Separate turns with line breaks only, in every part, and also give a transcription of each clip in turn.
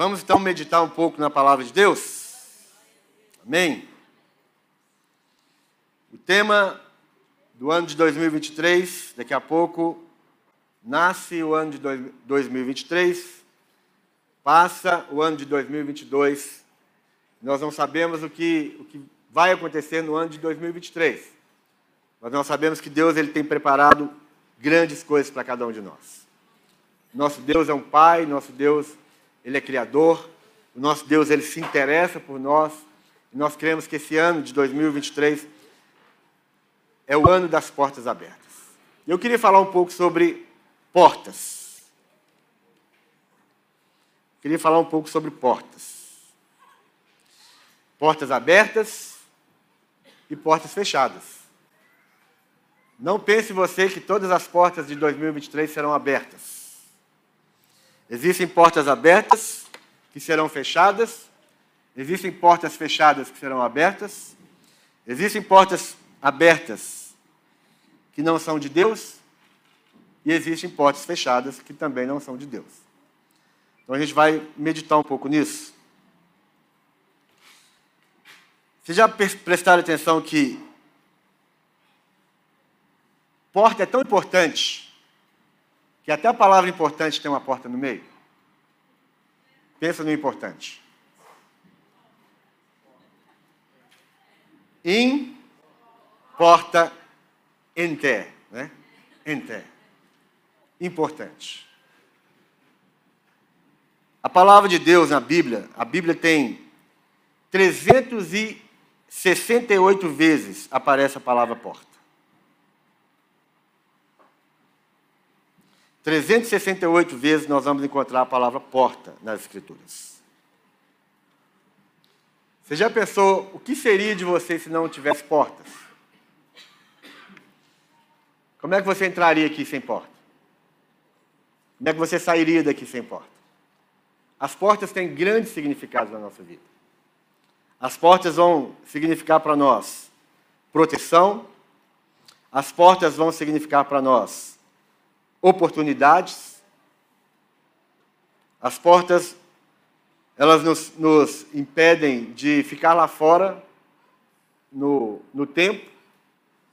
Vamos então meditar um pouco na palavra de Deus? Amém? O tema do ano de 2023, daqui a pouco, nasce o ano de 2023, passa o ano de 2022, nós não sabemos o que, o que vai acontecer no ano de 2023. Mas nós sabemos que Deus ele tem preparado grandes coisas para cada um de nós. Nosso Deus é um Pai, nosso Deus ele é criador, o nosso Deus ele se interessa por nós, e nós cremos que esse ano de 2023 é o ano das portas abertas. Eu queria falar um pouco sobre portas. Queria falar um pouco sobre portas. Portas abertas e portas fechadas. Não pense você que todas as portas de 2023 serão abertas. Existem portas abertas que serão fechadas, existem portas fechadas que serão abertas, existem portas abertas que não são de Deus e existem portas fechadas que também não são de Deus. Então a gente vai meditar um pouco nisso. Vocês já prestaram atenção que porta é tão importante que até a palavra importante tem uma porta no meio. Pensa no importante. In porta enter, né? Enter. Importante. A palavra de Deus na Bíblia, a Bíblia tem 368 vezes aparece a palavra porta. 368 vezes nós vamos encontrar a palavra porta nas Escrituras. Você já pensou o que seria de você se não tivesse portas? Como é que você entraria aqui sem porta? Como é que você sairia daqui sem porta? As portas têm grandes significados na nossa vida. As portas vão significar para nós proteção, as portas vão significar para nós oportunidades. As portas, elas nos, nos impedem de ficar lá fora no, no tempo,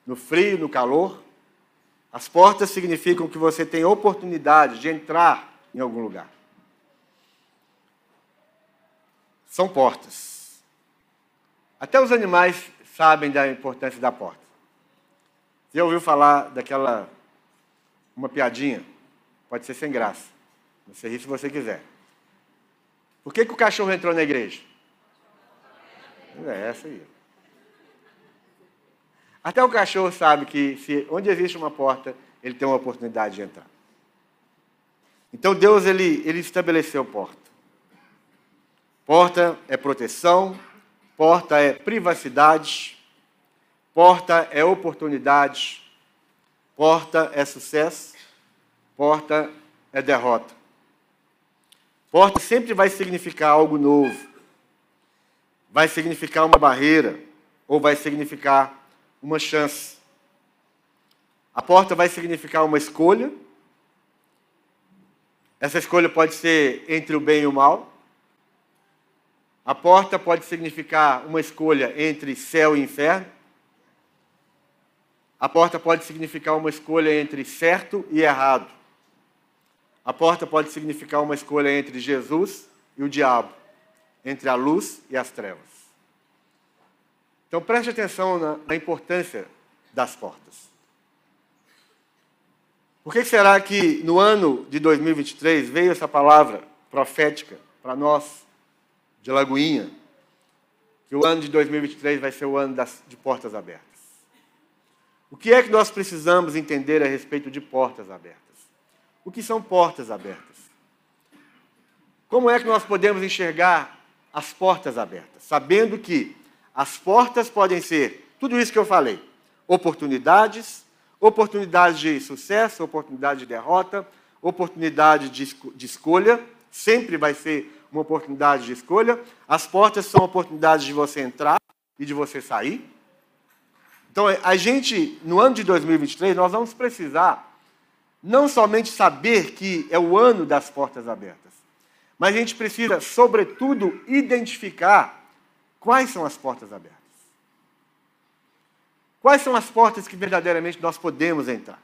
no frio, no calor. As portas significam que você tem oportunidade de entrar em algum lugar. São portas. Até os animais sabem da importância da porta. Você ouviu falar daquela uma piadinha, pode ser sem graça. Você ri se você quiser. Por que, que o cachorro entrou na igreja? É essa aí. Até o cachorro sabe que se, onde existe uma porta, ele tem uma oportunidade de entrar. Então Deus ele, ele estabeleceu porta. Porta é proteção, porta é privacidade, porta é oportunidade, Porta é sucesso, porta é derrota. Porta sempre vai significar algo novo. Vai significar uma barreira ou vai significar uma chance. A porta vai significar uma escolha. Essa escolha pode ser entre o bem e o mal. A porta pode significar uma escolha entre céu e inferno. A porta pode significar uma escolha entre certo e errado. A porta pode significar uma escolha entre Jesus e o diabo, entre a luz e as trevas. Então preste atenção na, importância das portas. Por que será que no ano de 2023 veio essa palavra profética para nós, de Lagoinha, que o ano de 2023 vai ser o ano das, de portas abertas? O que é que nós precisamos entender a respeito de portas abertas? O que são portas abertas? Como é que nós podemos enxergar as portas abertas? Sabendo que as portas podem ser tudo isso que eu falei: oportunidades, oportunidades de sucesso, oportunidade de derrota, oportunidade de, de escolha, sempre vai ser uma oportunidade de escolha. As portas são oportunidades de você entrar e de você sair. Então, a gente, no ano de 2023, nós vamos precisar não somente saber que é o ano das portas abertas, Mas a gente precisa, sobretudo, identificar quais são as portas abertas. Quais são as portas que verdadeiramente nós podemos entrar?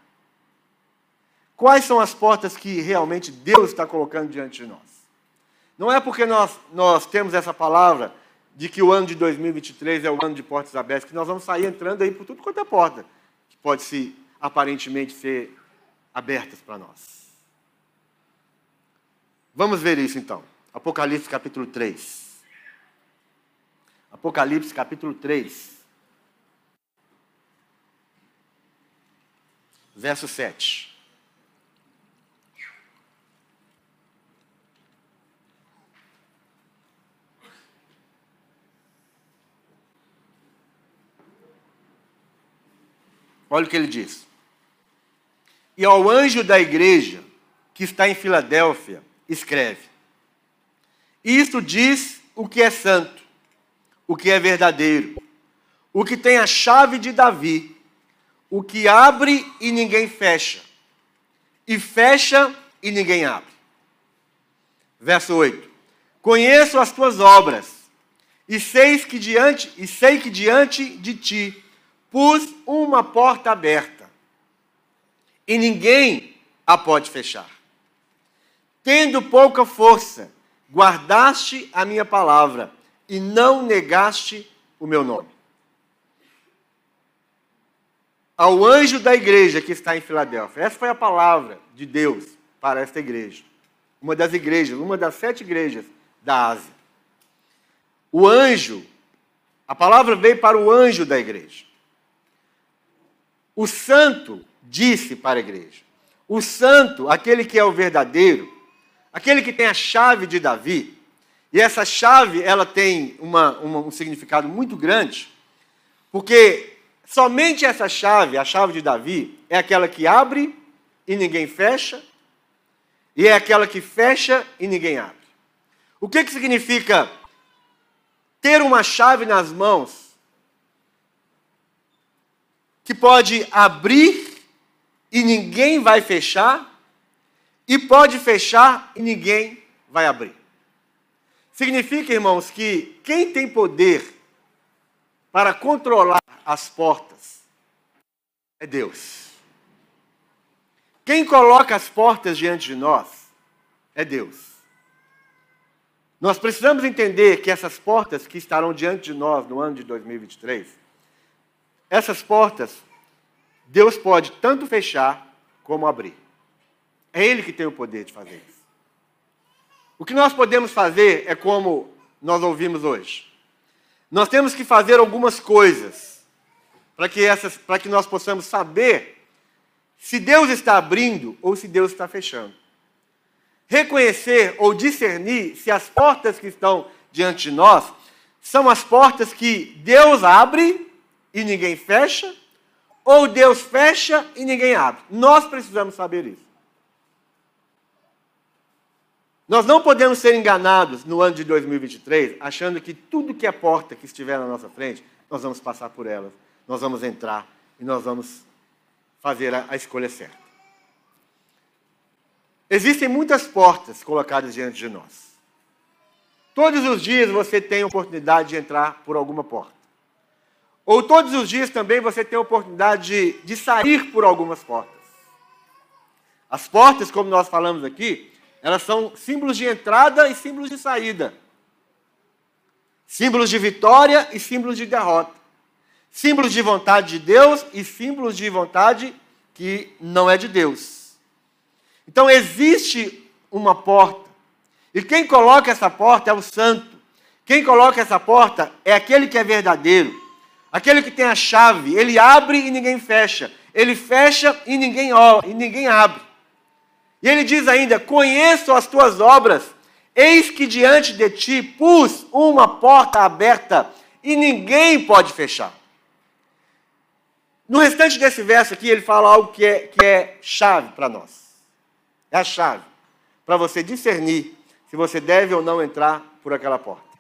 Quais são as portas que realmente Deus está colocando diante de nós? Não é porque nós, nós temos essa palavra de que o ano de 2023 é o ano de portas abertas, que nós vamos sair entrando aí por tudo quanto é porta, que pode se aparentemente ser abertas para nós. Vamos ver isso então. Apocalipse capítulo 3. Apocalipse capítulo 3. Verso 7. Olha o que ele diz. E ao anjo da igreja que está em Filadélfia, escreve: Isto diz o que é santo, o que é verdadeiro, o que tem a chave de Davi, o que abre e ninguém fecha, e fecha e ninguém abre. Verso 8: Conheço as tuas obras, e sei que diante, e sei que diante de ti pus uma porta aberta, e ninguém a pode fechar. Tendo pouca força, guardaste a minha palavra e não negaste o meu nome. Ao anjo da igreja que está em Filadélfia, essa foi a palavra de Deus para esta igreja. Uma das igrejas, uma das sete igrejas da Ásia. O anjo, a palavra veio para o anjo da igreja. O santo disse para a igreja: o santo, aquele que é o verdadeiro, aquele que tem a chave de Davi, e essa chave ela tem uma, uma, um significado muito grande, porque somente essa chave, a chave de Davi, é aquela que abre e ninguém fecha, e é aquela que fecha e ninguém abre. O que, que significa ter uma chave nas mãos que pode abrir e ninguém vai fechar, e pode fechar e ninguém vai abrir. Significa, irmãos, que quem tem poder para controlar as portas é Deus. Quem coloca as portas diante de nós é Deus. Nós precisamos entender que essas portas que estarão diante de nós no ano de 2023 essas portas, Deus pode tanto fechar como abrir. É Ele que tem o poder de fazer isso. O que nós podemos fazer é como nós ouvimos hoje. Nós temos que fazer algumas coisas para que, essas, para que nós possamos saber se Deus está abrindo ou se Deus está fechando. Reconhecer ou discernir se as portas que estão diante de nós são as portas que Deus abre e ninguém fecha, ou Deus fecha e ninguém abre. Nós precisamos saber isso. Nós não podemos ser enganados no ano de 2023, achando que tudo que é porta que estiver na nossa frente, nós vamos passar por elas, nós vamos entrar e nós vamos fazer a escolha certa. Existem muitas portas colocadas diante de nós. Todos os dias você tem a oportunidade de entrar por alguma porta. Ou todos os dias também você tem a oportunidade de, de sair por algumas portas. As portas, como nós falamos aqui, elas são símbolos de entrada e símbolos de saída. Símbolos de vitória e símbolos de derrota. Símbolos de vontade de Deus e símbolos de vontade que não é de Deus. Então existe uma porta. E quem coloca essa porta é o santo. Quem coloca essa porta é aquele que é verdadeiro. Aquele que tem a chave, ele abre e ninguém fecha. Ele fecha e ninguém, e ninguém abre. E ele diz ainda: Conheço as tuas obras, eis que diante de ti pus uma porta aberta e ninguém pode fechar. No restante desse verso aqui, ele fala algo que é, que é chave para nós. É a chave para você discernir se você deve ou não entrar por aquela porta.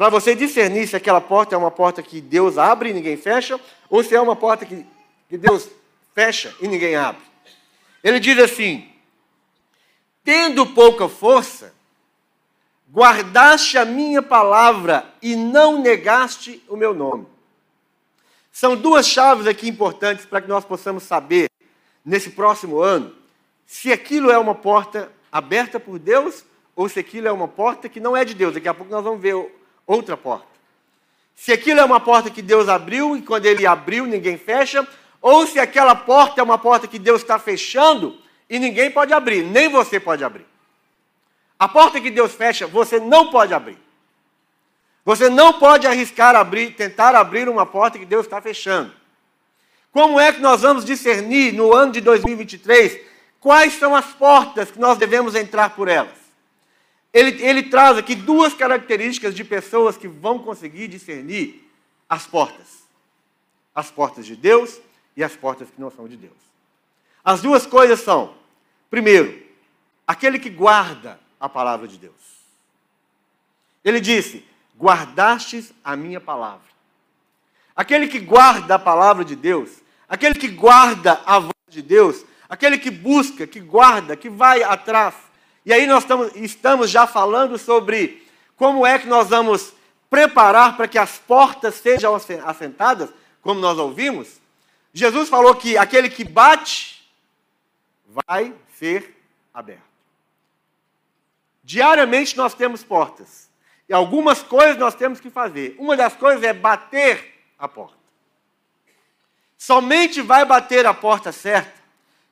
Para você discernir se aquela porta é uma porta que Deus abre e ninguém fecha, ou se é uma porta que, que Deus fecha e ninguém abre. Ele diz assim: tendo pouca força, guardaste a minha palavra e não negaste o meu nome. São duas chaves aqui importantes para que nós possamos saber, nesse próximo ano, se aquilo é uma porta aberta por Deus ou se aquilo é uma porta que não é de Deus. Daqui a pouco nós vamos ver outra porta. Se aquilo é uma porta que Deus abriu e quando ele abriu ninguém fecha, ou se aquela porta é uma porta que Deus está fechando e ninguém pode abrir, nem você pode abrir. A porta que Deus fecha, você não pode abrir. Você não pode arriscar abrir, tentar abrir uma porta que Deus está fechando. Como é que nós vamos discernir no ano de 2023 quais são as portas que nós devemos entrar por elas? Ele, ele traz aqui duas características de pessoas que vão conseguir discernir as portas: as portas de Deus e as portas que não são de Deus. As duas coisas são, primeiro, aquele que guarda a palavra de Deus. Ele disse: Guardastes a minha palavra. Aquele que guarda a palavra de Deus, aquele que guarda a voz de Deus, aquele que busca, que guarda, que vai atrás. E aí nós estamos, já falando sobre como é que nós vamos preparar para que as portas sejam assentadas, como nós ouvimos. Jesus falou que aquele que bate vai ser aberto. Diariamente nós temos portas. E algumas coisas nós temos que fazer. Uma das coisas é bater a porta. Somente vai bater a porta certa,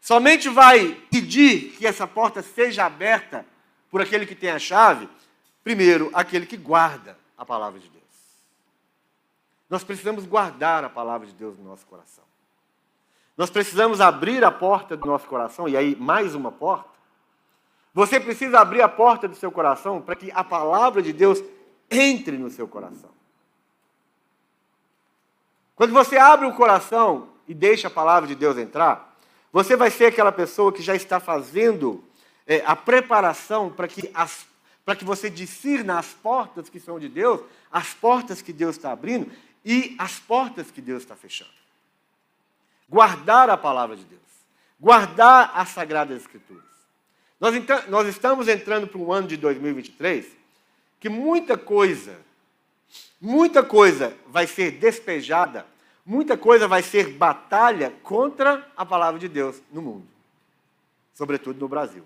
somente vai pedir que essa porta seja aberta por aquele que tem a chave, primeiro, aquele que guarda a palavra de Deus. Nós precisamos guardar a palavra de Deus no nosso coração. Nós precisamos abrir a porta do nosso coração, e aí mais uma porta. Você precisa abrir a porta do seu coração para que a palavra de Deus entre no seu coração. Quando você abre o coração e deixa a palavra de Deus entrar, você vai ser aquela pessoa que já está fazendo é, a preparação para que, que você discirna as portas que são de Deus, as portas que Deus está abrindo e as portas que Deus está fechando guardar a palavra de Deus, guardar as Sagradas Escrituras. Nós, nós estamos entrando para um ano de 2023 que muita coisa, muita coisa vai ser despejada, muita coisa vai ser batalha contra a palavra de Deus no mundo, sobretudo no Brasil.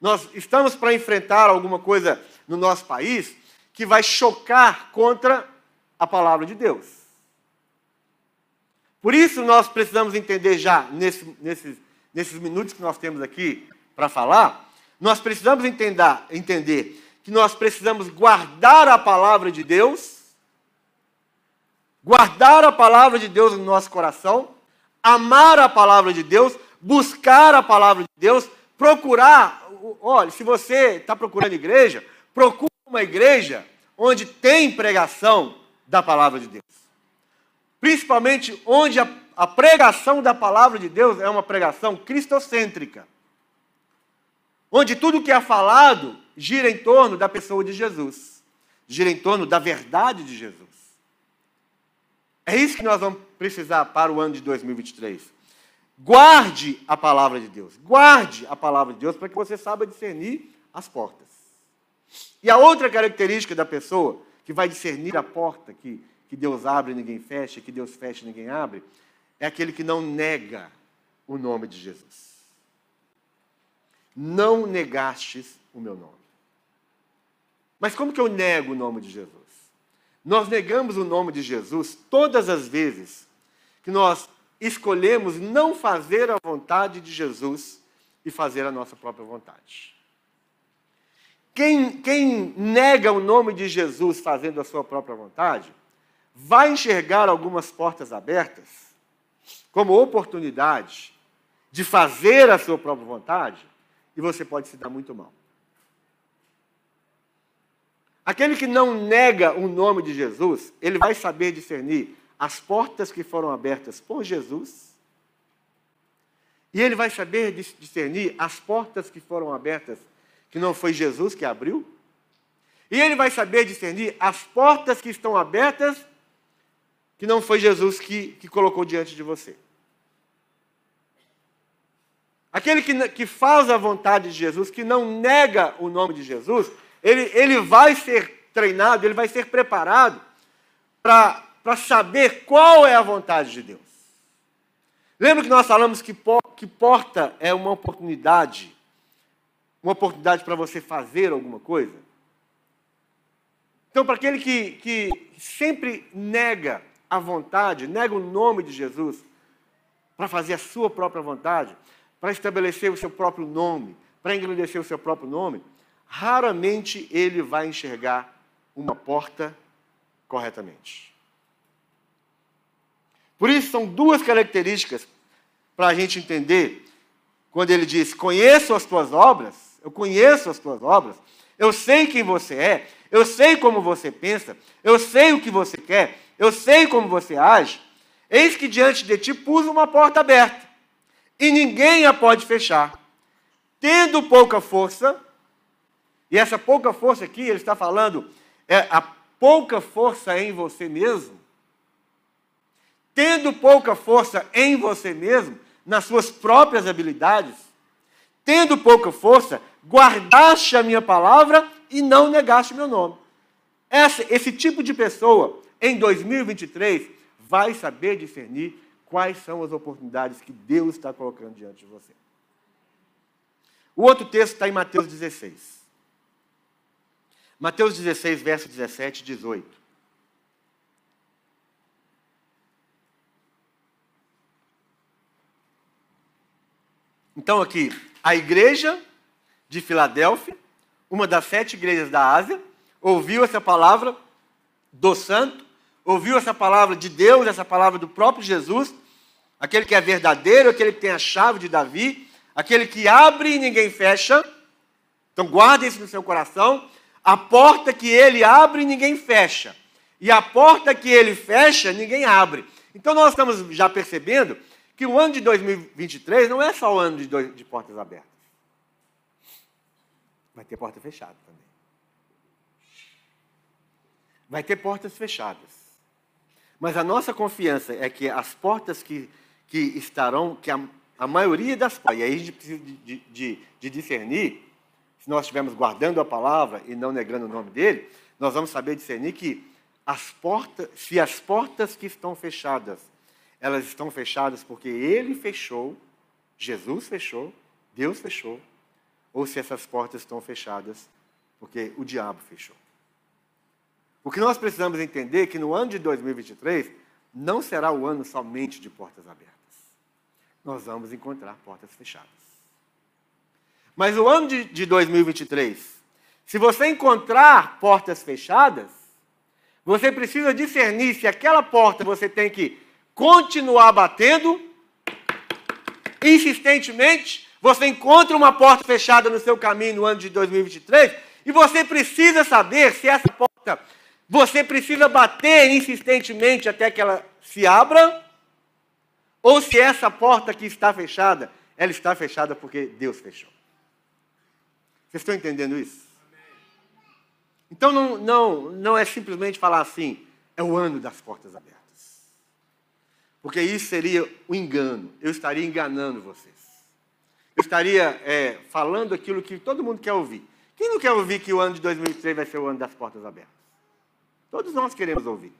Nós estamos para enfrentar alguma coisa no nosso país que vai chocar contra a palavra de Deus. Por isso nós precisamos entender já, nesse, nesses, nesses minutos que nós temos aqui para falar, nós precisamos entender, entender que nós precisamos guardar a palavra de Deus, guardar a palavra de Deus no nosso coração, amar a palavra de Deus, buscar a palavra de Deus, procurar. Olha, se você está procurando igreja, procure uma igreja onde tem pregação da palavra de Deus principalmente onde a, a pregação da palavra de Deus é uma pregação cristocêntrica, onde tudo que é falado gira em torno da pessoa de Jesus, gira em torno da verdade de Jesus. É isso que nós vamos precisar para o ano de 2023. Guarde a palavra de Deus, guarde a palavra de Deus para que você saiba discernir as portas. E a outra característica da pessoa que vai discernir a porta que que Deus abre e ninguém fecha, que Deus fecha e ninguém abre, é aquele que não nega o nome de Jesus. Não negastes o meu nome. Mas como que eu nego o nome de Jesus? Nós negamos o nome de Jesus todas as vezes que nós escolhemos não fazer a vontade de Jesus e fazer a nossa própria vontade. Quem, quem nega o nome de Jesus fazendo a sua própria vontade, vai enxergar algumas portas abertas como oportunidade de fazer a sua própria vontade e você pode se dar muito mal. Aquele que não nega o nome de Jesus, ele vai saber discernir as portas que foram abertas por Jesus e ele vai saber discernir as portas que foram abertas que não foi Jesus que abriu. E ele vai saber discernir as portas que estão abertas que não foi Jesus que, que colocou diante de você. Aquele que, que faz a vontade de Jesus, que não nega o nome de Jesus, ele, ele vai ser treinado, ele vai ser preparado para saber qual é a vontade de Deus. Lembra que nós falamos que, que porta é uma oportunidade, uma oportunidade para você fazer alguma coisa? Então, para aquele que, que sempre nega a vontade, nega o nome de Jesus, para fazer a sua própria vontade, para estabelecer o seu próprio nome, para engrandecer o seu próprio nome, raramente ele vai enxergar uma porta corretamente. Por isso, são duas características para a gente entender quando ele diz: Conheço as tuas obras, eu conheço as tuas obras, eu sei quem você é, eu sei como você pensa, eu sei o que você quer, eu sei como você age. Eis que diante de ti pus uma porta aberta, e ninguém a pode fechar. Tendo pouca força, e essa pouca força aqui, ele está falando, é a pouca força em você mesmo. Tendo pouca força em você mesmo, nas suas próprias habilidades, tendo pouca força, guardaste a minha palavra e não negaste meu nome. Essa, esse tipo de pessoa, em 2023, vai saber discernir quais são as oportunidades que Deus está colocando diante de você. O outro texto está em Mateus 16. Mateus 16, verso 17 e 18. Então, aqui, a igreja de Filadélfia, uma das sete igrejas da Ásia, ouviu essa palavra do santo, ouviu essa palavra de Deus, essa palavra do próprio Jesus, aquele que é verdadeiro, aquele que tem a chave de Davi, aquele que abre e ninguém fecha. Então, guarde isso no seu coração. A porta que ele abre, ninguém fecha. E a porta que ele fecha, ninguém abre. Então, nós estamos já percebendo que o ano de 2023 não é só o ano de, dois, de portas abertas. Vai ter porta fechada também. Vai ter portas fechadas. Mas a nossa confiança é que as portas que, que estarão, que a, a maioria das portas, e aí a gente precisa de, de, de discernir, se nós estivermos guardando a palavra e não negando o nome dele, nós vamos saber discernir que as portas, se as portas que estão fechadas elas estão fechadas porque ele fechou, Jesus fechou, Deus fechou, ou se essas portas estão fechadas porque o diabo fechou. O que nós precisamos entender é que no ano de 2023 não será o ano somente de portas abertas. Nós vamos encontrar portas fechadas. Mas o ano de, de 2023, se você encontrar portas fechadas, você precisa discernir se aquela porta você tem que continuar batendo, insistentemente, você encontra uma porta fechada no seu caminho no ano de 2023, e você precisa saber se essa porta, você precisa bater insistentemente até que ela se abra, ou se essa porta que está fechada, ela está fechada porque Deus fechou. Vocês estão entendendo isso? Então não, não, não é simplesmente falar assim, é o ano das portas abertas. Porque isso seria o um engano. Eu estaria enganando vocês. Eu estaria é, falando aquilo que todo mundo quer ouvir. Quem não quer ouvir que o ano de 2003 vai ser o ano das portas abertas? Todos nós queremos ouvir.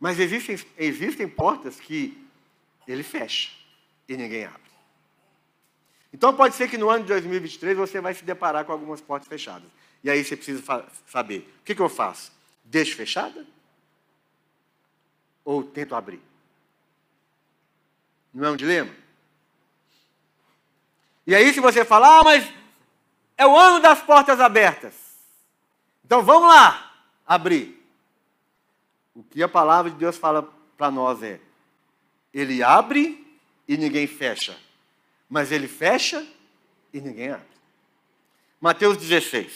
Mas existem, existem portas que ele fecha e ninguém abre. Então pode ser que no ano de 2023 você vai se deparar com algumas portas fechadas. E aí você precisa saber: o que, que eu faço? Deixo fechada? ou tento abrir? Não é um dilema? E aí, se você falar, ah, mas é o ano das portas abertas. Então vamos lá, abrir. O que a palavra de Deus fala para nós é: Ele abre e ninguém fecha, mas Ele fecha e ninguém abre. Mateus 16.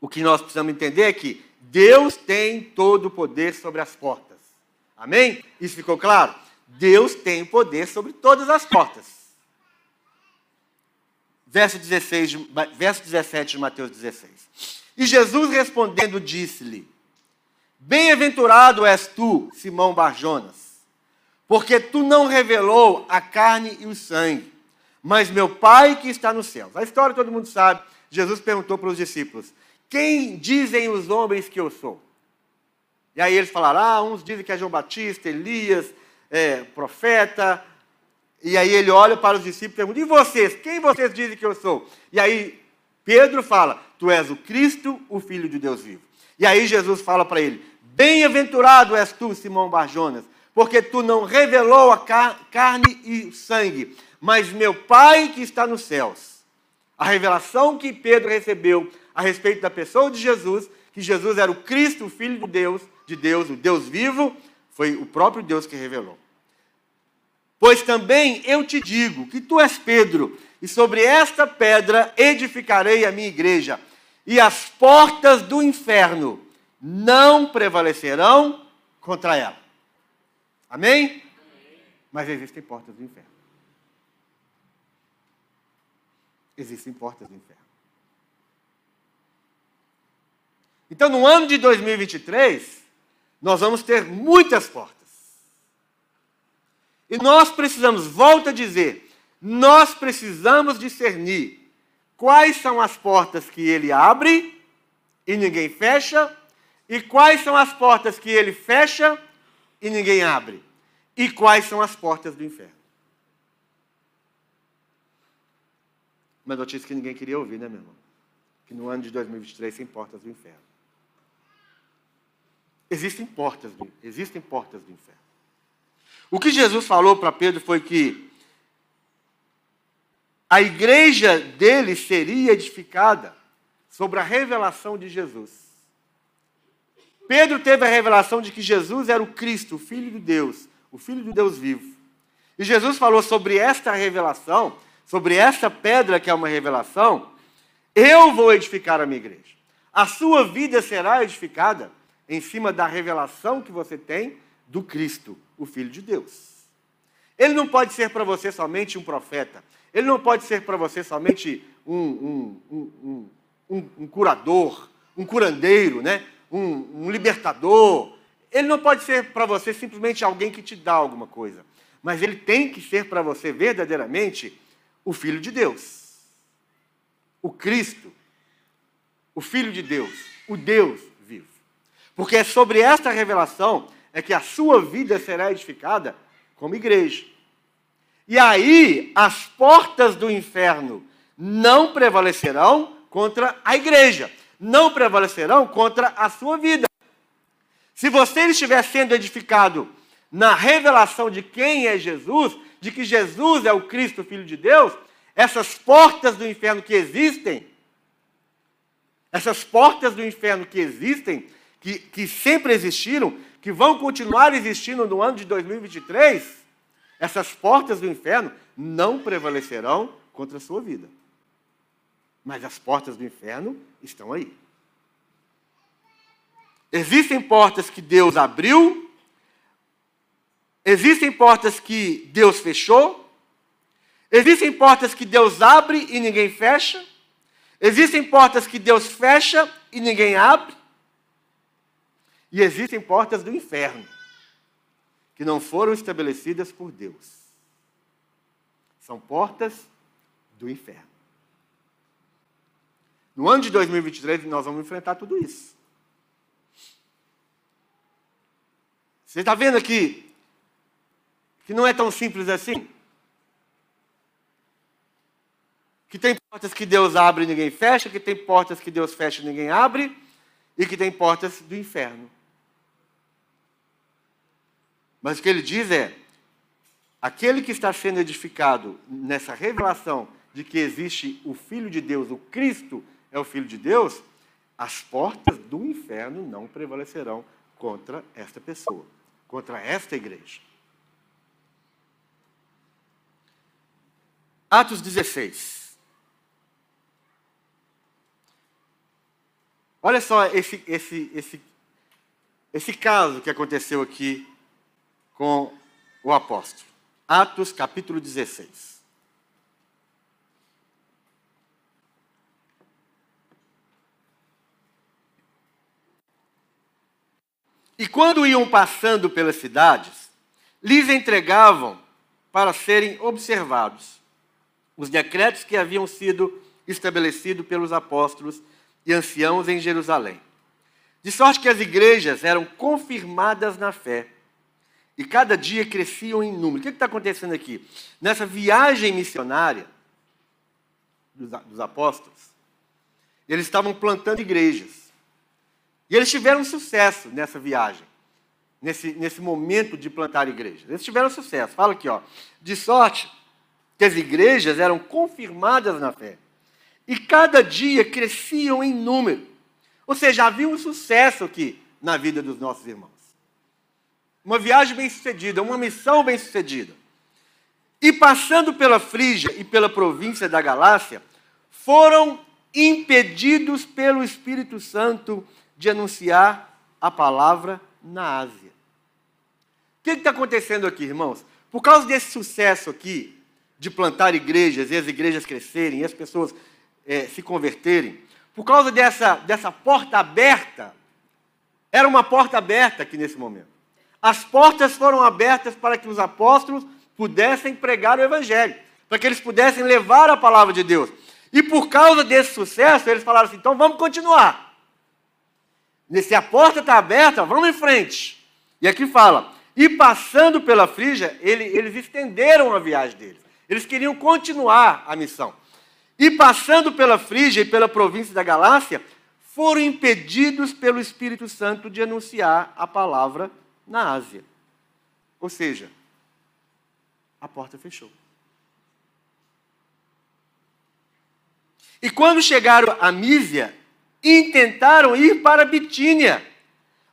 O que nós precisamos entender é que Deus tem todo o poder sobre as portas. Amém? Isso ficou claro? Deus tem poder sobre todas as portas. Verso, 16, verso 17 de Mateus 16. E Jesus respondendo disse-lhe: Bem-aventurado és tu, Simão Barjonas, porque tu não revelou a carne e o sangue, mas meu Pai que está nos céus. A história todo mundo sabe. Jesus perguntou para os discípulos: Quem dizem os homens que eu sou? E aí eles falaram: Ah, uns dizem que é João Batista, Elias, é, profeta. E aí ele olha para os discípulos e pergunta: E vocês? Quem vocês dizem que eu sou? E aí Pedro fala: Tu és o Cristo, o Filho de Deus vivo. E aí Jesus fala para ele: Bem-aventurado és tu, Simão Barjonas, porque tu não revelou a carne e sangue, mas meu Pai que está nos céus. A revelação que Pedro recebeu a respeito da pessoa de Jesus, que Jesus era o Cristo, o Filho de Deus, de Deus, o Deus vivo, foi o próprio Deus que revelou. Pois também eu te digo que tu és Pedro, e sobre esta pedra edificarei a minha igreja, e as portas do inferno não prevalecerão contra ela. Amém? Mas existem portas do inferno. Existem portas do inferno. Então, no ano de 2023, nós vamos ter muitas portas. E nós precisamos, volto a dizer, nós precisamos discernir quais são as portas que ele abre e ninguém fecha, e quais são as portas que ele fecha e ninguém abre, e quais são as portas do inferno. Uma notícia que ninguém queria ouvir, né, meu irmão? Que no ano de 2023 tem portas do inferno. Existem portas, do, existem portas do inferno. O que Jesus falou para Pedro foi que a igreja dele seria edificada sobre a revelação de Jesus. Pedro teve a revelação de que Jesus era o Cristo, o Filho de Deus, o Filho de Deus vivo. E Jesus falou sobre esta revelação, sobre esta pedra que é uma revelação, eu vou edificar a minha igreja. A sua vida será edificada em cima da revelação que você tem do Cristo, o Filho de Deus. Ele não pode ser para você somente um profeta. Ele não pode ser para você somente um, um, um, um, curador, um curandeiro, né? Um, libertador. Ele não pode ser para você simplesmente alguém que te dá alguma coisa. Mas ele tem que ser para você verdadeiramente o Filho de Deus. O Cristo. O Filho de Deus. O Deus vivo. Porque é sobre esta revelação é que a sua vida será edificada como igreja. E aí as portas do inferno não prevalecerão contra a igreja, não prevalecerão contra a sua vida. Se você estiver sendo edificado na revelação de quem é Jesus, de que Jesus é o Cristo, Filho de Deus, essas portas do inferno que existem, essas portas do inferno que existem, que, que sempre existiram, que vão continuar existindo no ano de 2023, essas portas do inferno não prevalecerão contra a sua vida. Mas as portas do inferno estão aí. Existem portas que Deus abriu, existem portas que Deus fechou, existem portas que Deus abre e ninguém fecha, existem portas que Deus fecha e ninguém abre, e existem portas do inferno que não foram estabelecidas por Deus. São portas do inferno. No ano de 2023, nós vamos enfrentar tudo isso. Você está vendo aqui que não é tão simples assim? Que tem portas que Deus abre e ninguém fecha, que tem portas que Deus fecha e ninguém abre, e que tem portas do inferno. Mas o que ele diz é: aquele que está sendo edificado nessa revelação de que existe o Filho de Deus, o Cristo é o Filho de Deus, as portas do inferno não prevalecerão contra esta pessoa, contra esta igreja. Atos 16. Olha só esse, esse, esse, esse caso que aconteceu aqui com o apóstolo. Atos capítulo 16. E quando iam passando pelas cidades, lhes entregavam para serem observados. os decretos que haviam sido estabelecidos pelos apóstolos e anciãos em Jerusalém. De sorte que as igrejas eram confirmadas na fé e cada dia cresciam em número. O que está acontecendo aqui? Nessa viagem missionária dos, dos apóstolos, eles estavam plantando igrejas. E eles tiveram sucesso nessa viagem, nesse, nesse momento de plantar igrejas. Eles tiveram sucesso. Fala aqui, ó. De sorte que as igrejas eram confirmadas na fé. E cada dia cresciam em número. Ou seja, havia um sucesso aqui na vida dos nossos irmãos. Uma viagem bem-sucedida, uma missão bem-sucedida. E passando pela Frígia e pela província da Galácia, foram impedidos pelo Espírito Santo de anunciar a palavra na Ásia. O que está acontecendo aqui, irmãos? Por causa desse sucesso aqui, de plantar igrejas e as igrejas crescerem e as pessoas é, se converterem, por causa dessa, dessa porta aberta, era uma porta aberta aqui nesse momento. As portas foram abertas para que os apóstolos pudessem pregar o Evangelho, para que eles pudessem levar a palavra de Deus. E por causa desse sucesso, eles falaram assim: então vamos continuar. Se a porta está aberta, vamos em frente. E aqui fala: e passando pela Frígia, ele, eles estenderam a viagem deles. Eles queriam continuar a missão. E passando pela Frígia e pela província da Galácia, foram impedidos pelo Espírito Santo de anunciar a palavra na Ásia. Ou seja, a porta fechou. E quando chegaram a Mísia, intentaram ir para Bitínia,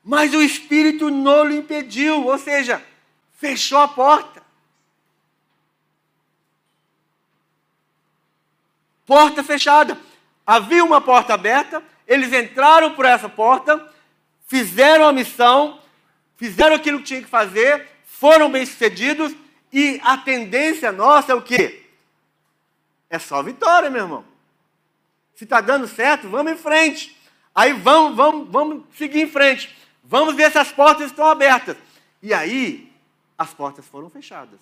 mas o Espírito não lhe impediu, ou seja, fechou a porta. Porta fechada. Havia uma porta aberta, eles entraram por essa porta, fizeram a missão, fizeram aquilo que tinham que fazer, foram bem-sucedidos, e a tendência nossa é o quê? É só vitória, meu irmão. Se está dando certo, vamos em frente. Aí vamos, vamos, vamos seguir em frente. Vamos ver se as portas estão abertas. E aí, as portas foram fechadas.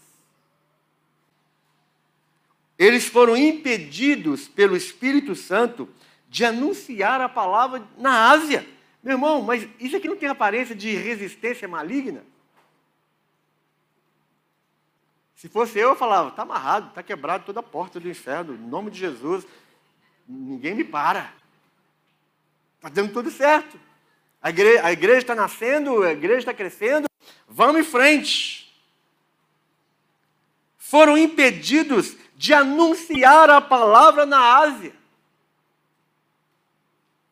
Eles foram impedidos pelo Espírito Santo de anunciar a palavra na Ásia. Meu irmão, mas isso aqui não tem aparência de resistência maligna? Se fosse eu, eu falava, está amarrado, está quebrado toda a porta do inferno, em nome de Jesus, ninguém me para. Está dando tudo certo. A igreja está nascendo, a igreja está crescendo, vamos em frente. Foram impedidos de anunciar a palavra na Ásia.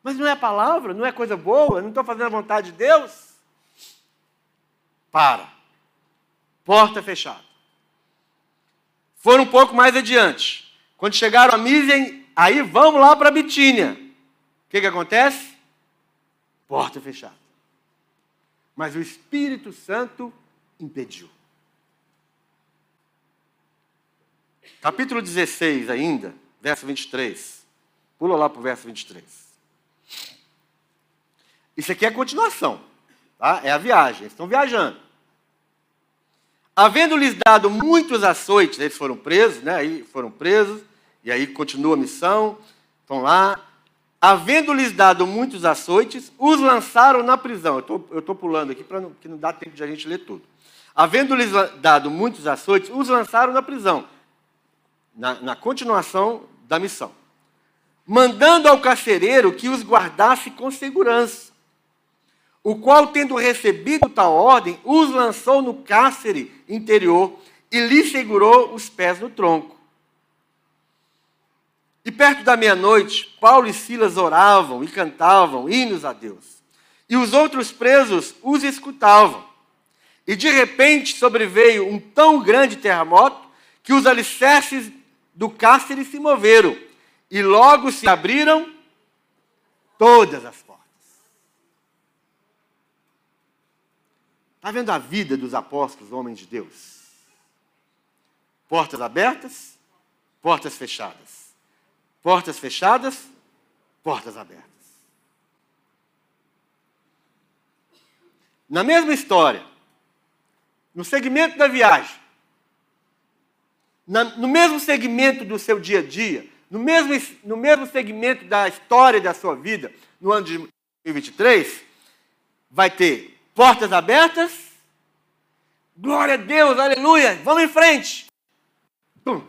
Mas não é palavra, não é coisa boa, não estou fazendo a vontade de Deus. Para. Porta fechada. Foram um pouco mais adiante. Quando chegaram a Mísia, aí vamos lá para Bitínia. O que, que acontece? Porta fechada. Mas o Espírito Santo impediu. Capítulo 16 ainda, verso 23. Pula lá para o verso 23. Isso aqui é a continuação, tá? é a viagem, eles estão viajando. Havendo-lhes dado muitos açoites, eles foram presos, né? aí foram presos, e aí continua a missão, estão lá. Havendo-lhes dado muitos açoites, os lançaram na prisão. Eu estou pulando aqui para não, não dá tempo de a gente ler tudo. Havendo-lhes dado muitos açoites, os lançaram na prisão, na, na continuação da missão. Mandando ao carcereiro que os guardasse com segurança o qual, tendo recebido tal ordem, os lançou no cárcere interior e lhe segurou os pés no tronco. E perto da meia-noite, Paulo e Silas oravam e cantavam hinos a Deus. E os outros presos os escutavam. E de repente sobreveio um tão grande terremoto que os alicerces do cárcere se moveram. E logo se abriram todas as portas. Está vendo a vida dos apóstolos, homens de Deus? Portas abertas, portas fechadas. Portas fechadas, portas abertas. Na mesma história, no segmento da viagem, no mesmo segmento do seu dia a dia, no mesmo, no mesmo segmento da história da sua vida, no ano de 2023, vai ter portas abertas. Glória a Deus, aleluia, vamos em frente. Pum.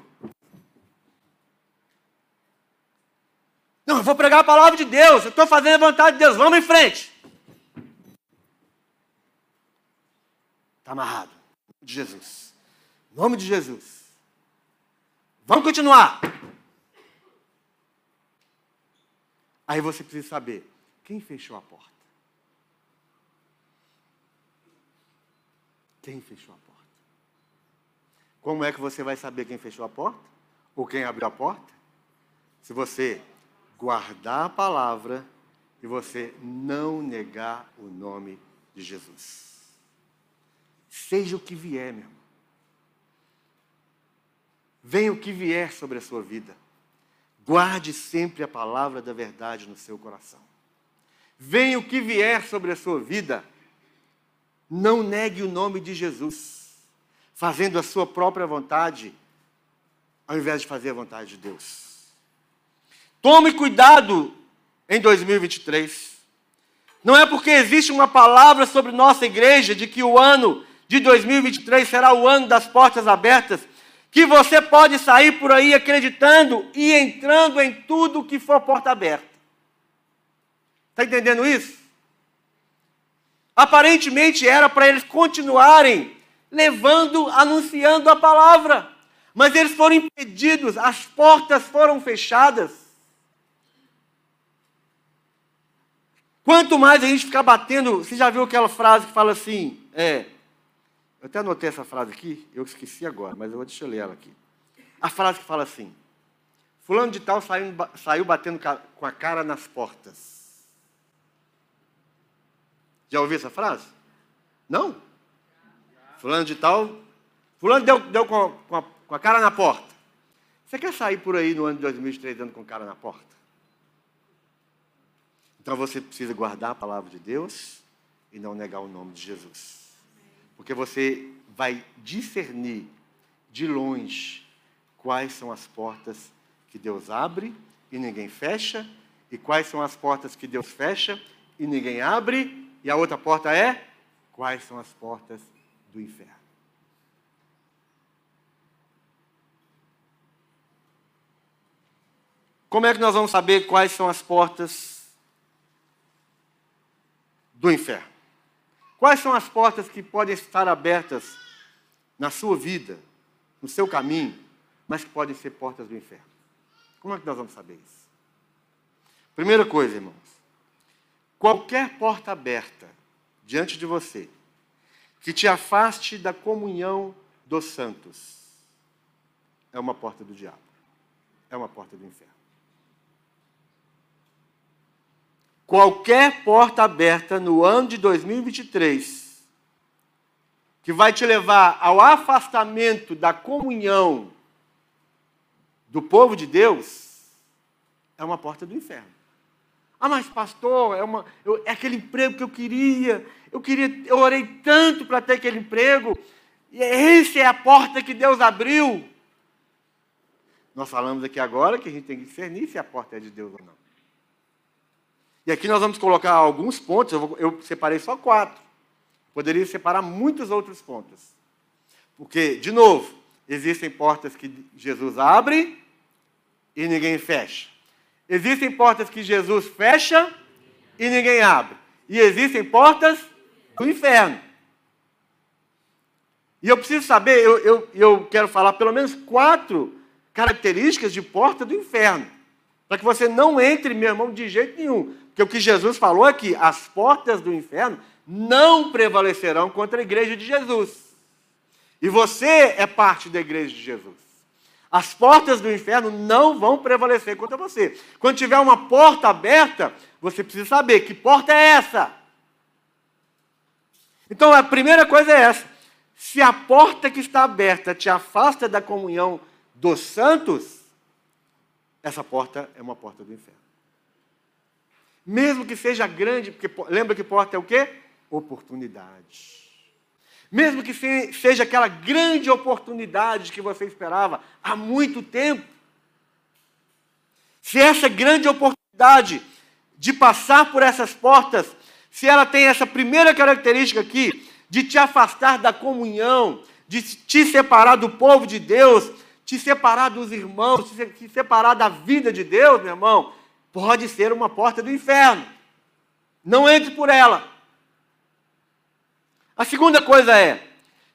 Não, eu vou pregar a palavra de Deus, eu estou fazendo a vontade de Deus, vamos em frente. Está amarrado. Em nome de Jesus. Em nome de Jesus. Vamos continuar. Aí você precisa saber quem fechou a porta. Quem fechou a porta? Como é que você vai saber quem fechou a porta? Ou quem abriu a porta? Se você guardar a palavra e você não negar o nome de Jesus. Seja o que vier, meu irmão. Venha o que vier sobre a sua vida. Guarde sempre a palavra da verdade no seu coração. Venha o que vier sobre a sua vida. Não negue o nome de Jesus, fazendo a sua própria vontade, ao invés de fazer a vontade de Deus. Tome cuidado em 2023. Não é porque existe uma palavra sobre nossa igreja de que o ano de 2023 será o ano das portas abertas, que você pode sair por aí acreditando e entrando em tudo que for porta aberta. Está entendendo isso? Aparentemente era para eles continuarem levando, anunciando a palavra, mas eles foram impedidos, as portas foram fechadas. Quanto mais a gente ficar batendo, você já viu aquela frase que fala assim, é, eu até anotei essa frase aqui, eu esqueci agora, mas eu vou deixar ler ela aqui. A frase que fala assim: Fulano de Tal saiu, saiu batendo com a cara nas portas. Já ouviu essa frase? Não? Fulano de Tal. Fulano deu, deu com, a, com, a, com a cara na porta. Você quer sair por aí no ano de 2003 dando com cara na porta? Então você precisa guardar a palavra de Deus e não negar o nome de Jesus. Porque você vai discernir de longe quais são as portas que Deus abre e ninguém fecha, e quais são as portas que Deus fecha e ninguém abre, e a outra porta é quais são as portas do inferno. Como é que nós vamos saber quais são as portas do inferno? Quais são as portas que podem estar abertas na sua vida, no seu caminho, mas que podem ser portas do inferno? Como é que nós vamos saber isso? Primeira coisa, irmãos. Qualquer porta aberta diante de você que te afaste da comunhão dos santos é uma porta do diabo. É uma porta do inferno. Qualquer porta aberta no ano de 2023 que vai te levar ao afastamento da comunhão do povo de Deus é uma porta do inferno. Ah, mas pastor, é, uma, eu, é aquele emprego que eu queria, eu queria, eu orei tanto para ter aquele emprego, e essa é a porta que Deus abriu. Nós falamos aqui agora que a gente tem que discernir se a porta é de Deus ou não. E aqui nós vamos colocar alguns pontos, eu, vou, eu separei só quatro. Poderia separar muitos outros pontos. Porque, de novo, existem portas que Jesus abre e ninguém fecha. Existem portas que Jesus fecha e ninguém abre. E existem portas do inferno. E eu preciso saber, eu, eu, eu quero falar pelo menos quatro características de porta do inferno. Para que você não entre, meu irmão, de jeito nenhum. Porque o que Jesus falou é que as portas do inferno não prevalecerão contra a igreja de Jesus. E você é parte da igreja de Jesus. As portas do inferno não vão prevalecer contra você. Quando tiver uma porta aberta, você precisa saber que porta é essa. Então a primeira coisa é essa. Se a porta que está aberta te afasta da comunhão dos santos, essa porta é uma porta do inferno. Mesmo que seja grande, porque lembra que porta é o quê? Oportunidade. mesmo que seja aquela grande oportunidade que você esperava há muito tempo, se essa grande oportunidade de passar por essas portas, se ela tem essa primeira característica aqui, de te afastar da comunhão, de te separar do povo de Deus, te separar dos irmãos, te separar da vida de Deus, meu irmão, pode ser uma porta do inferno. Não entre por ela. A segunda coisa é,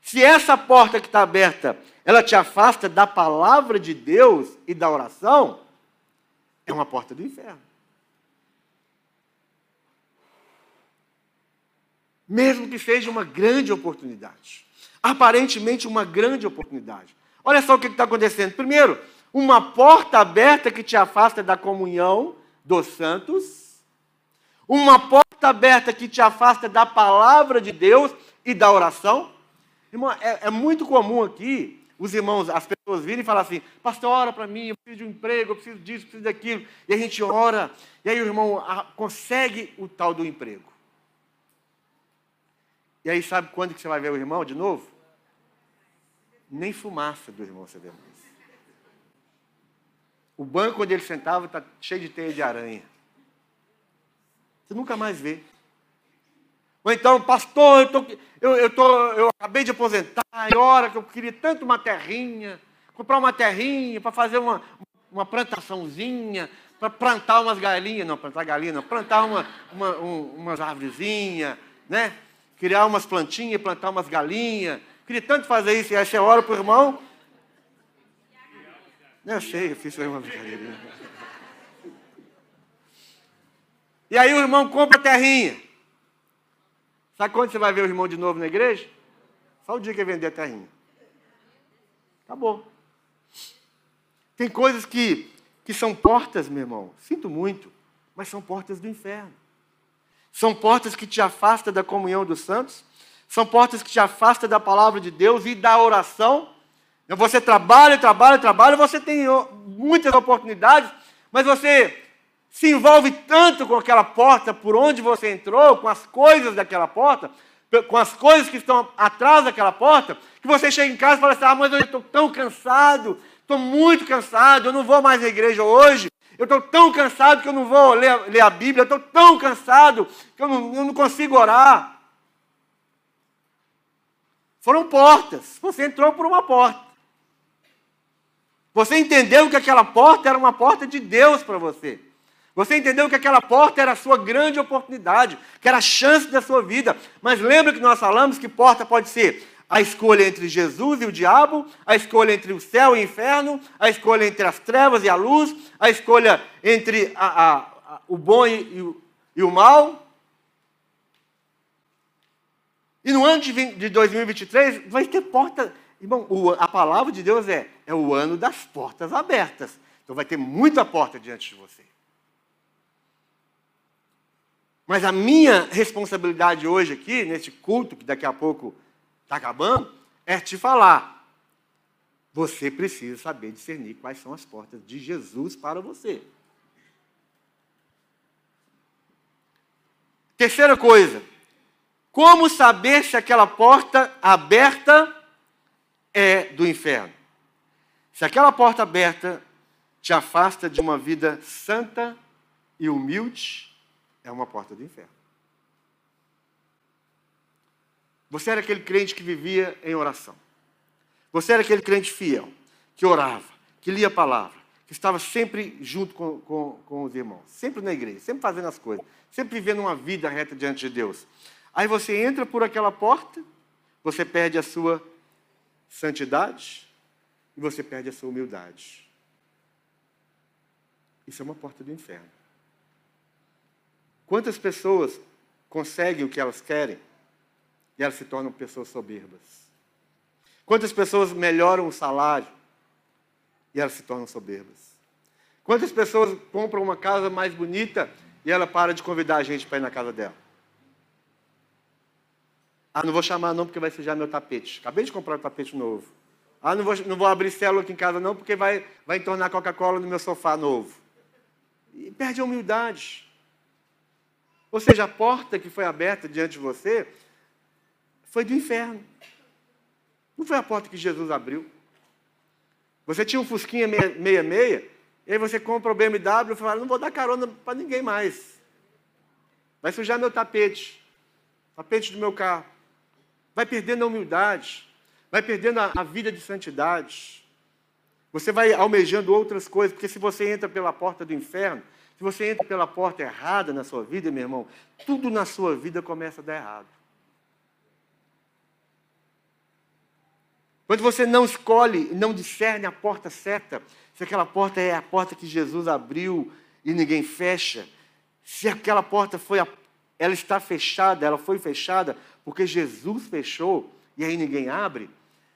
se essa porta que está aberta, ela te afasta da palavra de Deus e da oração, é uma porta do inferno. Mesmo que seja uma grande oportunidade. Aparentemente, uma grande oportunidade. Olha só o que está acontecendo. Primeiro, uma porta aberta que te afasta da comunhão dos santos. Uma porta aberta que te afasta da palavra de Deus e da oração. Irmão, é, é muito comum aqui os irmãos, as pessoas virem e falam assim: Pastor, ora para mim, eu preciso de um emprego, eu preciso disso, eu preciso daquilo. E a gente ora, e aí o irmão consegue o tal do emprego. E aí, sabe quando que você vai ver o irmão de novo? Nem fumaça do irmão você vê mais. O banco onde ele sentava está cheio de teia de aranha. Você nunca mais vê. Ou então, pastor, eu, tô, eu, eu, tô, eu acabei de aposentar, e hora que eu queria tanto uma terrinha, comprar uma terrinha para fazer uma, uma plantaçãozinha, para plantar umas galinhas, não, plantar galinha não, plantar uma, uma, um, umas árvorezinhas, né? Criar umas plantinhas, plantar umas galinhas. Queria tanto fazer isso, e aí você ora para o irmão. Eu sei, eu fiz uma brincadeira. E aí o irmão compra a terrinha. Sabe quando você vai ver o irmão de novo na igreja? Só o dia que ele vender a terrinha. Acabou. Tem coisas que, que são portas, meu irmão. Sinto muito, mas são portas do inferno. São portas que te afastam da comunhão dos santos. São portas que te afastam da palavra de Deus e da oração. Você trabalha, trabalha, trabalha, você tem muitas oportunidades, mas você se envolve tanto com aquela porta por onde você entrou, com as coisas daquela porta, com as coisas que estão atrás daquela porta, que você chega em casa e fala assim: ah, mas eu estou tão cansado, estou muito cansado, eu não vou mais à igreja hoje, eu estou tão cansado que eu não vou ler, ler a Bíblia, eu estou tão cansado que eu não, eu não consigo orar. Foram portas, você entrou por uma porta. Você entendeu que aquela porta era uma porta de Deus para você. Você entendeu que aquela porta era a sua grande oportunidade, que era a chance da sua vida. Mas lembra que nós falamos que porta pode ser a escolha entre Jesus e o diabo, a escolha entre o céu e o inferno, a escolha entre as trevas e a luz, a escolha entre a, a, a, o bom e, o, e o mal. E no ano de, 20, de 2023 vai ter porta. Irmão, a palavra de Deus é, é o ano das portas abertas. Então vai ter muita porta diante de você. Mas a minha responsabilidade hoje aqui, nesse culto, que daqui a pouco está acabando, é te falar. Você precisa saber discernir quais são as portas de Jesus para você. Terceira coisa, como saber se aquela porta aberta é do inferno? Se aquela porta aberta te afasta de uma vida santa e humilde, é uma porta do inferno. Você era aquele crente que vivia em oração. Você era aquele crente fiel, que orava, que lia a palavra, que estava sempre junto com, com, com os irmãos, sempre na igreja, sempre fazendo as coisas, sempre vivendo uma vida reta diante de Deus. Aí você entra por aquela porta, você perde a sua santidade e você perde a sua humildade. Isso é uma porta do inferno. Quantas pessoas conseguem o que elas querem e elas se tornam pessoas soberbas? Quantas pessoas melhoram o salário e elas se tornam soberbas? Quantas pessoas compram uma casa mais bonita e ela para de convidar a gente para ir na casa dela? Ah, não vou chamar não porque vai sujar meu tapete. Acabei de comprar um tapete novo. Ah, não vou, não vou abrir célula aqui em casa não porque vai, vai entornar Coca-Cola no meu sofá novo. E perde a humildade. Ou seja, a porta que foi aberta diante de você foi do inferno. Não foi a porta que Jesus abriu. Você tinha um Fusquinha 66, e aí você compra o BMW e fala, não vou dar carona para ninguém mais. Vai sujar meu tapete, tapete do meu carro. Vai perdendo a humildade, vai perdendo a, vida de santidade. Você vai almejando outras coisas, porque se você entra pela porta do inferno, se você entra pela porta errada na sua vida, meu irmão, tudo na sua vida começa a dar errado. Quando você não escolhe, não discerne a porta certa, se aquela porta é a porta que Jesus abriu e ninguém fecha, se aquela porta foi a, ela está fechada, ela foi fechada porque Jesus fechou e aí ninguém abre.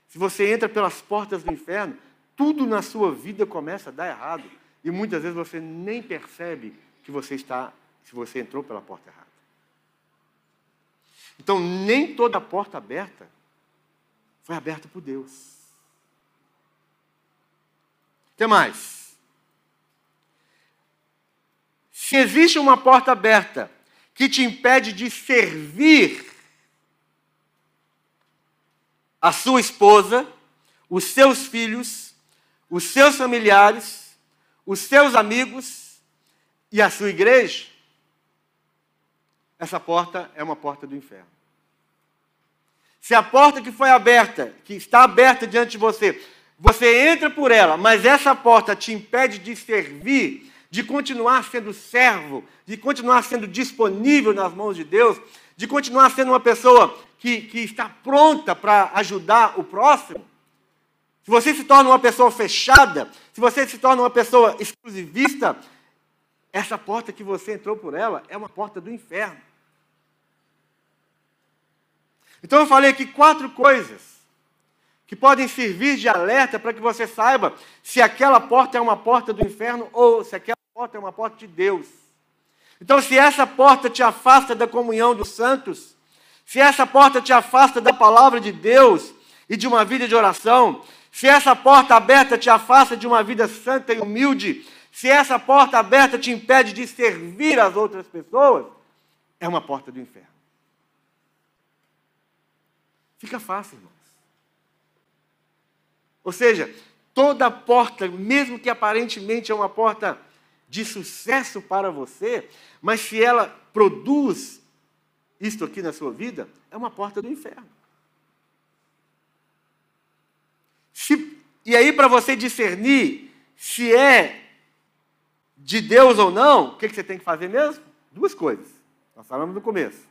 Se você entra pelas portas do inferno, tudo na sua vida começa a dar errado e muitas vezes você nem percebe que você está, se você entrou pela porta errada. Então, nem toda porta aberta foi aberta por Deus. O que mais? Se existe uma porta aberta que te impede de servir a sua esposa, os seus filhos, os seus familiares, os seus amigos e a sua igreja, essa porta é uma porta do inferno. Se a porta que foi aberta, que está aberta diante de você, você entra por ela, mas essa porta te impede de servir, de continuar sendo servo, de continuar sendo disponível nas mãos de Deus, de continuar sendo uma pessoa que, que está pronta para ajudar o próximo. Se você se torna uma pessoa fechada, se você se torna uma pessoa exclusivista, essa porta que você entrou por ela é uma porta do inferno. Então eu falei aqui quatro coisas que podem servir de alerta para que você saiba se aquela porta é uma porta do inferno ou se aquela porta é uma porta de Deus. Então, se essa porta te afasta da comunhão dos santos, se essa porta te afasta da palavra de Deus e de uma vida de oração, se essa porta aberta te afasta de uma vida santa e humilde, se essa porta aberta te impede de servir as outras pessoas, é uma porta do inferno. Fica fácil, irmãos. Ou seja, toda porta, mesmo que aparentemente é uma porta de sucesso para você, mas se ela produz isto aqui na sua vida, é uma porta do inferno. Se, e aí, para você discernir se é de Deus ou não, o que, que você tem que fazer mesmo? Duas coisas. Nós falamos no começo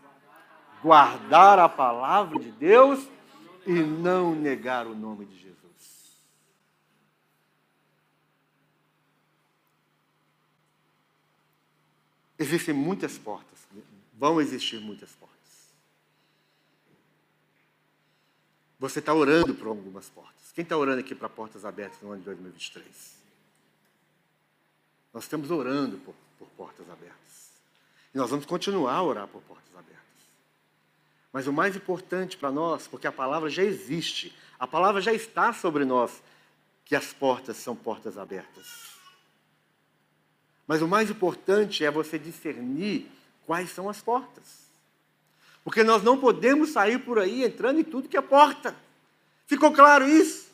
guardar a palavra de Deus e não negar o nome de Jesus. Existem muitas portas, vão existir muitas portas. Você está orando por algumas portas. Quem está orando aqui para portas abertas no ano de 2023? Nós estamos orando por, por portas abertas. E nós vamos continuar a orar por portas abertas. Mas o mais importante para nós, porque a palavra já existe, a palavra já está sobre nós, que as portas são portas abertas. Mas o mais importante é você discernir quais são as portas. Porque nós não podemos sair por aí entrando em tudo que é porta. Ficou claro isso?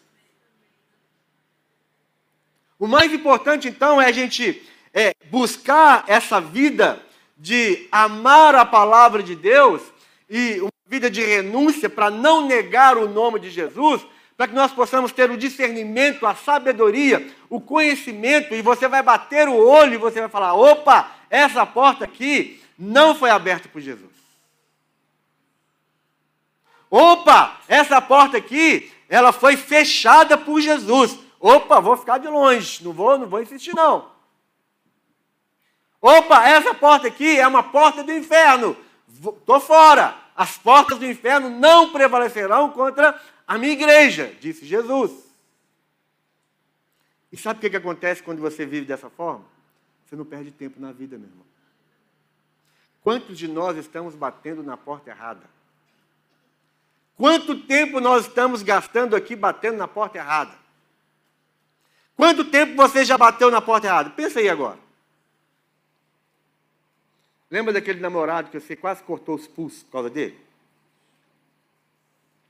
O mais importante, então, é a gente é, buscar essa vida de amar a palavra de Deus e uma vida de renúncia para não negar o nome de Jesus, para que nós possamos ter o discernimento, a sabedoria, o conhecimento, e você vai bater o olho e você vai falar: opa, essa porta aqui não foi aberta por Jesus. Opa, essa porta aqui, ela foi fechada por Jesus. Opa, vou ficar de longe, não vou, não vou insistir não. Opa, essa porta aqui é uma porta do inferno. Estou fora. As portas do inferno não prevalecerão contra a minha igreja, disse Jesus. E sabe o que, que acontece quando você vive dessa forma? Você não perde tempo na vida, meu irmão. Quantos de nós estamos batendo na porta errada? Quanto tempo nós estamos gastando aqui batendo na porta errada? Quanto tempo você já bateu na porta errada? Pensa aí agora. Lembra daquele namorado que você quase cortou os pulsos por causa dele?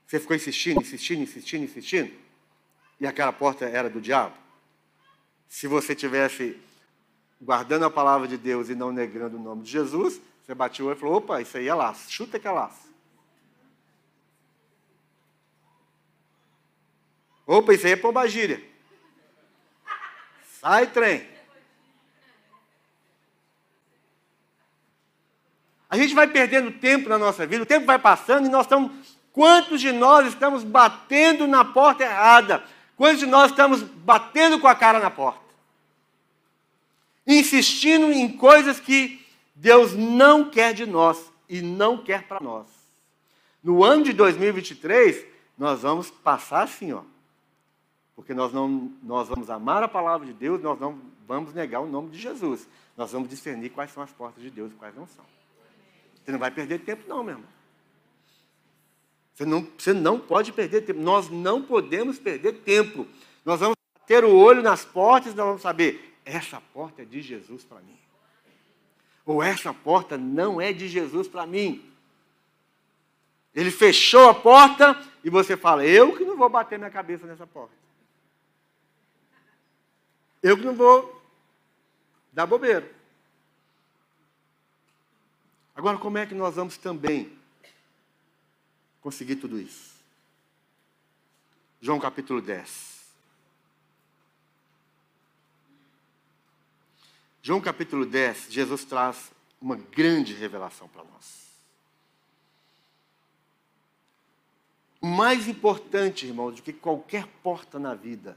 Você ficou insistindo, insistindo, insistindo, insistindo, e aquela porta era do diabo? Se você tivesse guardando a palavra de Deus e não negando o nome de Jesus, você bateu e falou: opa, isso aí é laço, chuta que é laço. Opa, isso aí é pombagíria. Sai, trem. A gente vai perdendo tempo na nossa vida, o tempo vai passando e nós estamos. Quantos de nós estamos batendo na porta errada? Quantos de nós estamos batendo com a cara na porta? Insistindo em coisas que Deus não quer de nós e não quer para nós. No ano de 2023, nós vamos passar assim, ó. Porque nós não nós vamos amar a palavra de Deus, nós não vamos negar o nome de Jesus. Nós vamos discernir quais são as portas de Deus e quais não são. Você não vai perder tempo, não, meu irmão. Você não, você não pode perder tempo. Nós não podemos perder tempo. Nós vamos ter o olho nas portas e nós vamos saber: essa porta é de Jesus para mim. Ou essa porta não é de Jesus para mim. Ele fechou a porta e você fala: eu que não vou bater minha cabeça nessa porta. Eu que não vou dar bobeira. Agora, como é que nós vamos também conseguir tudo isso? João capítulo 10. João capítulo 10, Jesus traz uma grande revelação para nós. Mais importante, irmão, do que qualquer porta na vida,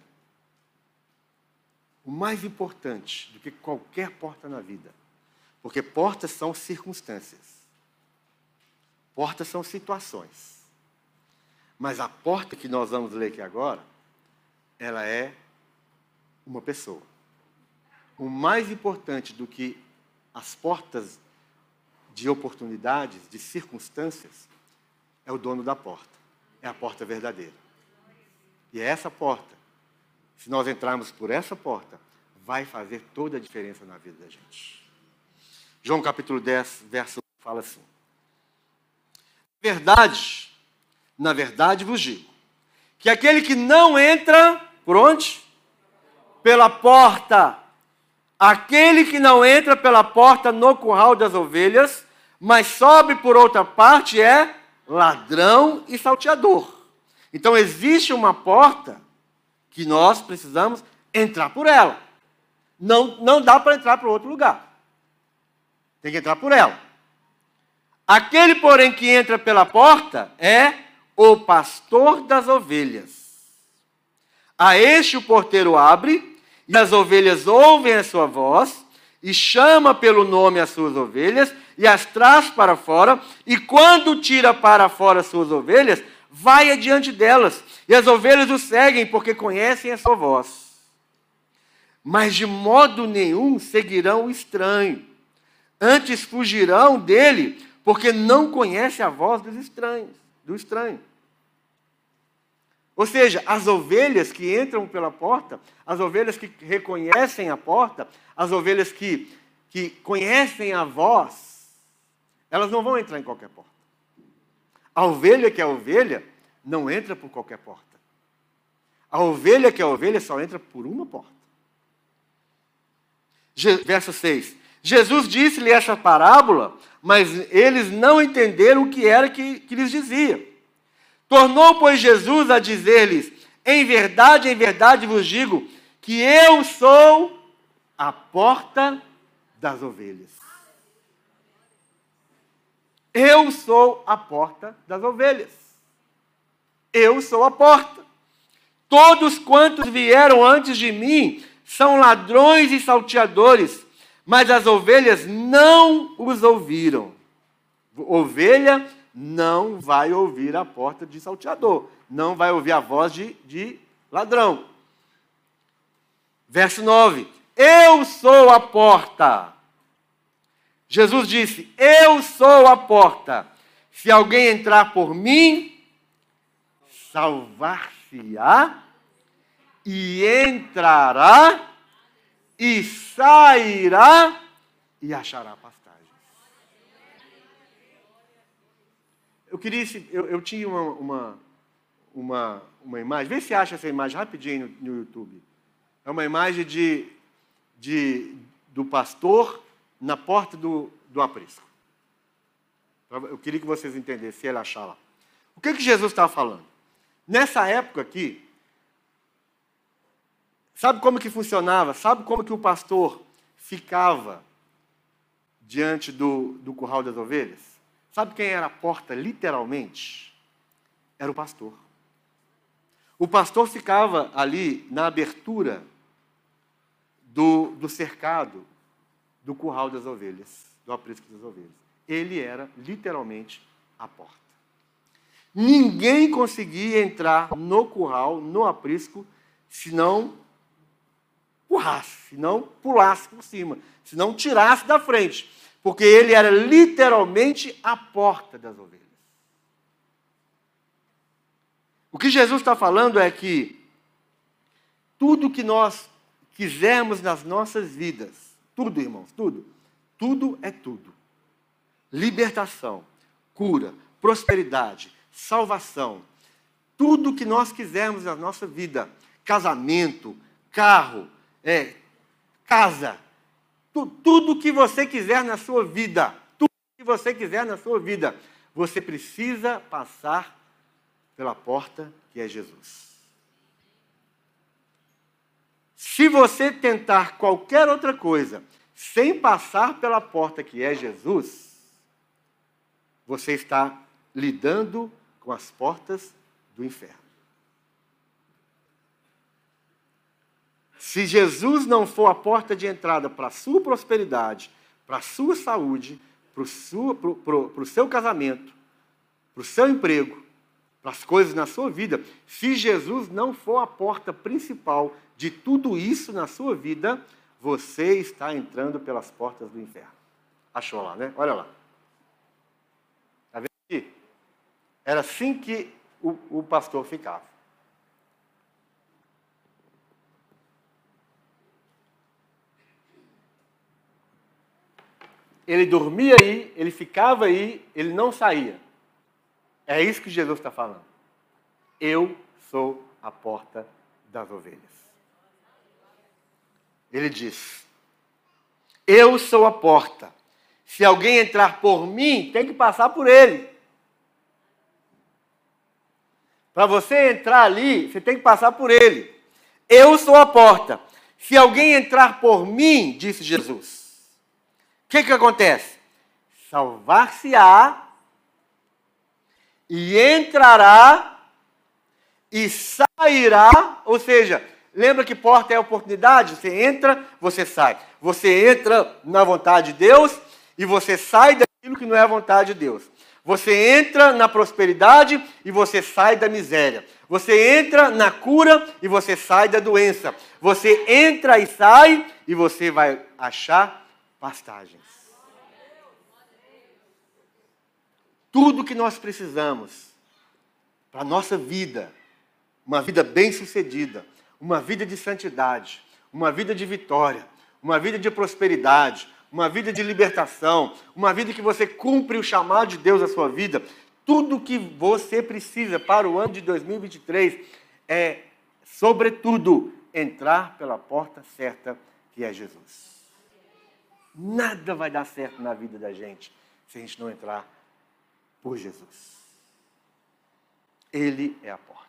o mais importante do que qualquer porta na vida, porque portas são circunstâncias. Portas são situações. Mas a porta que nós vamos ler aqui agora, ela é uma pessoa. O mais importante do que as portas de oportunidades, de circunstâncias, é o dono da porta. É a porta verdadeira. E é essa porta, se nós entrarmos por essa porta, vai fazer toda a diferença na vida da gente. João capítulo 10, verso 1 fala assim: Verdade, na verdade vos digo, que aquele que não entra, por onde? Pela porta. Aquele que não entra pela porta no curral das ovelhas, mas sobe por outra parte, é ladrão e salteador. Então existe uma porta que nós precisamos entrar por ela. Não, não dá para entrar para outro lugar. Tem que entrar por ela. Aquele, porém, que entra pela porta é o pastor das ovelhas. A este o porteiro abre, e as ovelhas ouvem a sua voz, e chama pelo nome as suas ovelhas, e as traz para fora, e quando tira para fora as suas ovelhas, vai adiante delas, e as ovelhas o seguem, porque conhecem a sua voz. Mas de modo nenhum seguirão o estranho Antes fugirão dele, porque não conhece a voz dos estranhos, do estranho. Ou seja, as ovelhas que entram pela porta, as ovelhas que reconhecem a porta, as ovelhas que, que conhecem a voz, elas não vão entrar em qualquer porta. A ovelha que é ovelha não entra por qualquer porta. A ovelha que é ovelha só entra por uma porta. Verso 6: Jesus disse-lhe essa parábola, mas eles não entenderam o que era que, que lhes dizia. Tornou, pois, Jesus a dizer-lhes: Em verdade, em verdade vos digo, que eu sou a porta das ovelhas. Eu sou a porta das ovelhas. Eu sou a porta. Todos quantos vieram antes de mim são ladrões e salteadores mas as ovelhas não os ouviram. Ovelha não vai ouvir a porta de salteador, não vai ouvir a voz de, de ladrão. Verso 9: Eu sou a porta. Jesus disse: Eu sou a porta. Se alguém entrar por mim, salvar-se-á e entrará e sairá e achará pastagem. Eu queria, eu, eu tinha uma, uma, uma, uma imagem. Vê se acha essa imagem rapidinho no, no YouTube. É uma imagem de, de, do pastor na porta do, do aprisco. Eu queria que vocês entendessem, se ele achar lá. O que, que Jesus estava falando? Nessa época aqui, sabe como que funcionava? Sabe como que o pastor ficava diante do, do curral das ovelhas? Sabe quem era a porta, literalmente? Era o pastor. O pastor ficava ali na abertura do, do cercado do curral das ovelhas, do aprisco das ovelhas. Ele era literalmente a porta. Ninguém conseguia entrar no curral, no aprisco, se não empurrasse, se não pulasse por cima, se não tirasse da frente, porque ele era literalmente a porta das ovelhas. O que Jesus está falando é que tudo que nós quisermos nas nossas vidas, tudo, irmãos, tudo, tudo é tudo. Libertação, cura, prosperidade, salvação, tudo que nós quisermos na nossa vida, casamento, carro, é, casa, tu, tudo que você quiser na sua vida, tudo que você quiser na sua vida, você precisa passar pela porta que é Jesus. Se você tentar qualquer outra coisa sem passar pela porta que é Jesus, você está lidando com as portas do inferno. Se Jesus não for a porta de entrada para a sua prosperidade, para a sua saúde, para o seu casamento, para o seu emprego, as coisas na sua vida, se Jesus não for a porta principal de tudo isso na sua vida, você está entrando pelas portas do inferno. Achou lá, né? Olha lá. Está vendo aqui? Era assim que o, o pastor ficava. Ele dormia aí, ele ficava aí, ele não saía. É isso que Jesus está falando. Eu sou a porta das ovelhas. Ele diz: Eu sou a porta. Se alguém entrar por mim, tem que passar por ele. Para você entrar ali, você tem que passar por ele. Eu sou a porta. Se alguém entrar por mim, disse Jesus, o que, que acontece? Salvar-se-á e entrará e sairá, ou seja, lembra que porta é oportunidade? Você entra, você sai. Você entra na vontade de Deus e você sai daquilo que não é a vontade de Deus. Você entra na prosperidade e você sai da miséria. Você entra na cura e você sai da doença. Você entra e sai e você vai achar pastagens. Tudo que nós precisamos para a nossa vida, uma vida bem-sucedida, uma vida de santidade, uma vida de vitória, uma vida de prosperidade, uma vida de libertação, uma vida que você cumpre o chamado de Deus à sua vida, tudo que você precisa para o ano de 2023 é, sobretudo, entrar pela porta certa que é Jesus. Nada vai dar certo na vida da gente se a gente não entrar por Jesus. Ele é a porta.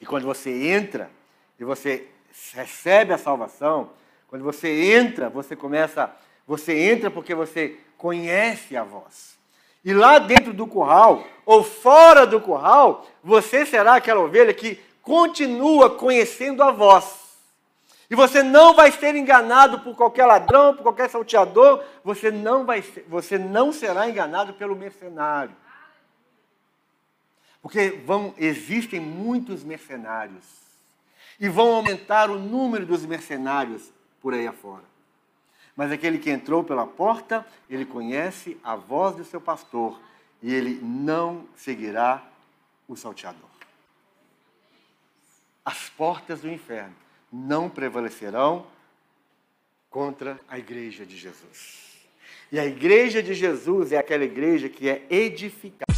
E quando você entra e você recebe a salvação, quando você entra, você começa, você entra porque você conhece a voz. E lá dentro do curral, ou fora do curral, você será aquela ovelha que continua conhecendo a voz. E você não vai ser enganado por qualquer ladrão, por qualquer salteador, você não, vai ser, você não será enganado pelo mercenário. Porque vão, existem muitos mercenários. E vão aumentar o número dos mercenários por aí afora. Mas aquele que entrou pela porta, ele conhece a voz do seu pastor e ele não seguirá o salteador. As portas do inferno não prevalecerão contra a igreja de Jesus. E a igreja de Jesus é aquela igreja que é edificada